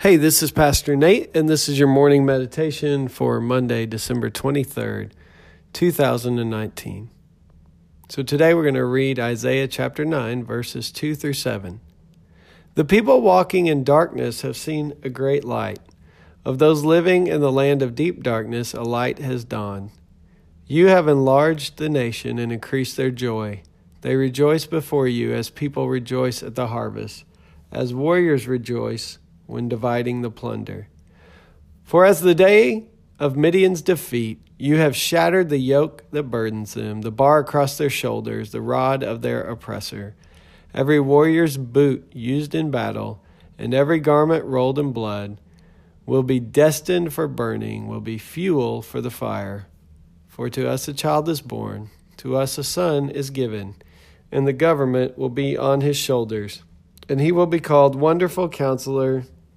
Hey, this is Pastor Nate, and this is your morning meditation for Monday, December 23rd, 2019. So today we're going to read Isaiah chapter 9, verses 2 through 7. The people walking in darkness have seen a great light. Of those living in the land of deep darkness, a light has dawned. You have enlarged the nation and increased their joy. They rejoice before you as people rejoice at the harvest, as warriors rejoice when dividing the plunder. For as the day of Midian's defeat, you have shattered the yoke that burdens them, the bar across their shoulders, the rod of their oppressor. Every warrior's boot used in battle, and every garment rolled in blood, will be destined for burning, will be fuel for the fire. For to us a child is born, to us a son is given, and the government will be on his shoulders. And he will be called Wonderful Counselor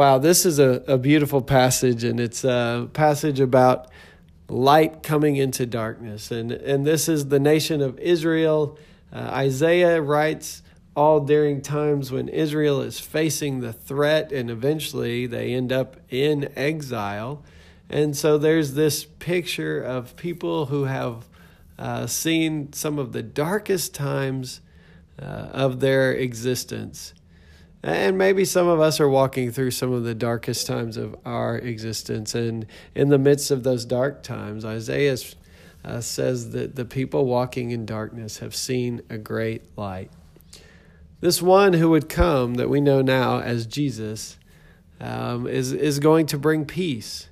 Wow, this is a, a beautiful passage, and it's a passage about light coming into darkness. And, and this is the nation of Israel. Uh, Isaiah writes all during times when Israel is facing the threat, and eventually they end up in exile. And so there's this picture of people who have uh, seen some of the darkest times uh, of their existence. And maybe some of us are walking through some of the darkest times of our existence. And in the midst of those dark times, Isaiah uh, says that the people walking in darkness have seen a great light. This one who would come, that we know now as Jesus, um, is, is going to bring peace.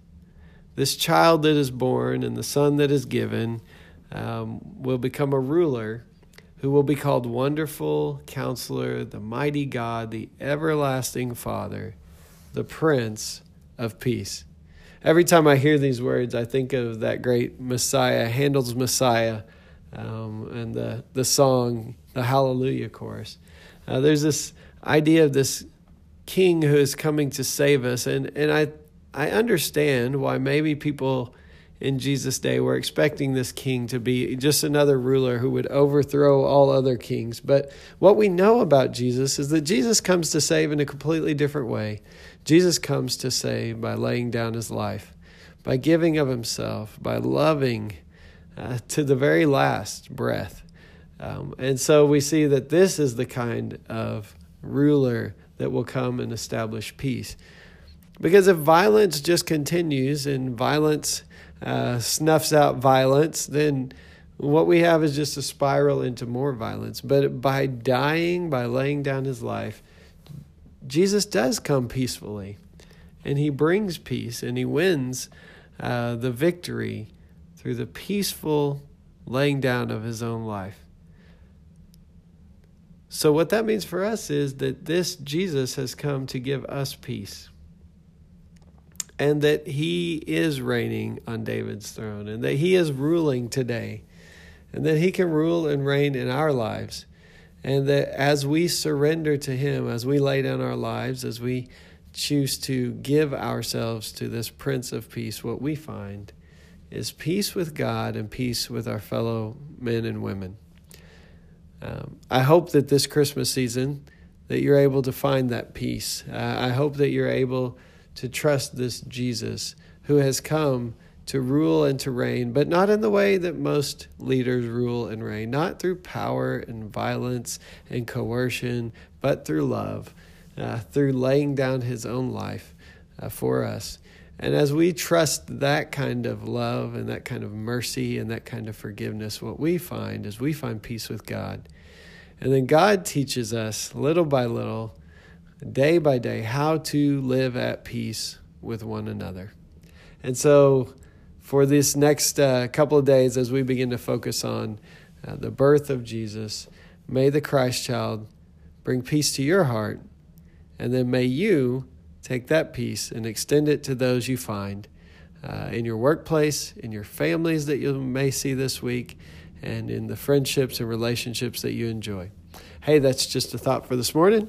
This child that is born and the son that is given um, will become a ruler who will be called Wonderful Counselor, the Mighty God, the Everlasting Father, the Prince of Peace. Every time I hear these words, I think of that great Messiah, Handel's Messiah, um, and the, the song, the Hallelujah chorus. Uh, there's this idea of this king who is coming to save us, and, and I, I understand why maybe people in Jesus' day we were expecting this king to be just another ruler who would overthrow all other kings. But what we know about Jesus is that Jesus comes to save in a completely different way. Jesus comes to save by laying down his life, by giving of himself, by loving uh, to the very last breath. Um, and so we see that this is the kind of ruler that will come and establish peace. Because if violence just continues and violence uh, snuffs out violence, then what we have is just a spiral into more violence. But by dying, by laying down his life, Jesus does come peacefully. And he brings peace and he wins uh, the victory through the peaceful laying down of his own life. So, what that means for us is that this Jesus has come to give us peace and that he is reigning on David's throne and that he is ruling today and that he can rule and reign in our lives. And that as we surrender to him, as we lay down our lives, as we choose to give ourselves to this Prince of Peace, what we find is peace with God and peace with our fellow men and women. Um, I hope that this Christmas season that you're able to find that peace. Uh, I hope that you're able to trust this Jesus who has come to rule and to reign, but not in the way that most leaders rule and reign, not through power and violence and coercion, but through love, uh, through laying down his own life uh, for us. And as we trust that kind of love and that kind of mercy and that kind of forgiveness, what we find is we find peace with God. And then God teaches us little by little, day by day, how to live at peace with one another. And so, for this next uh, couple of days, as we begin to focus on uh, the birth of Jesus, may the Christ child bring peace to your heart. And then may you take that peace and extend it to those you find uh, in your workplace, in your families that you may see this week, and in the friendships and relationships that you enjoy. Hey, that's just a thought for this morning,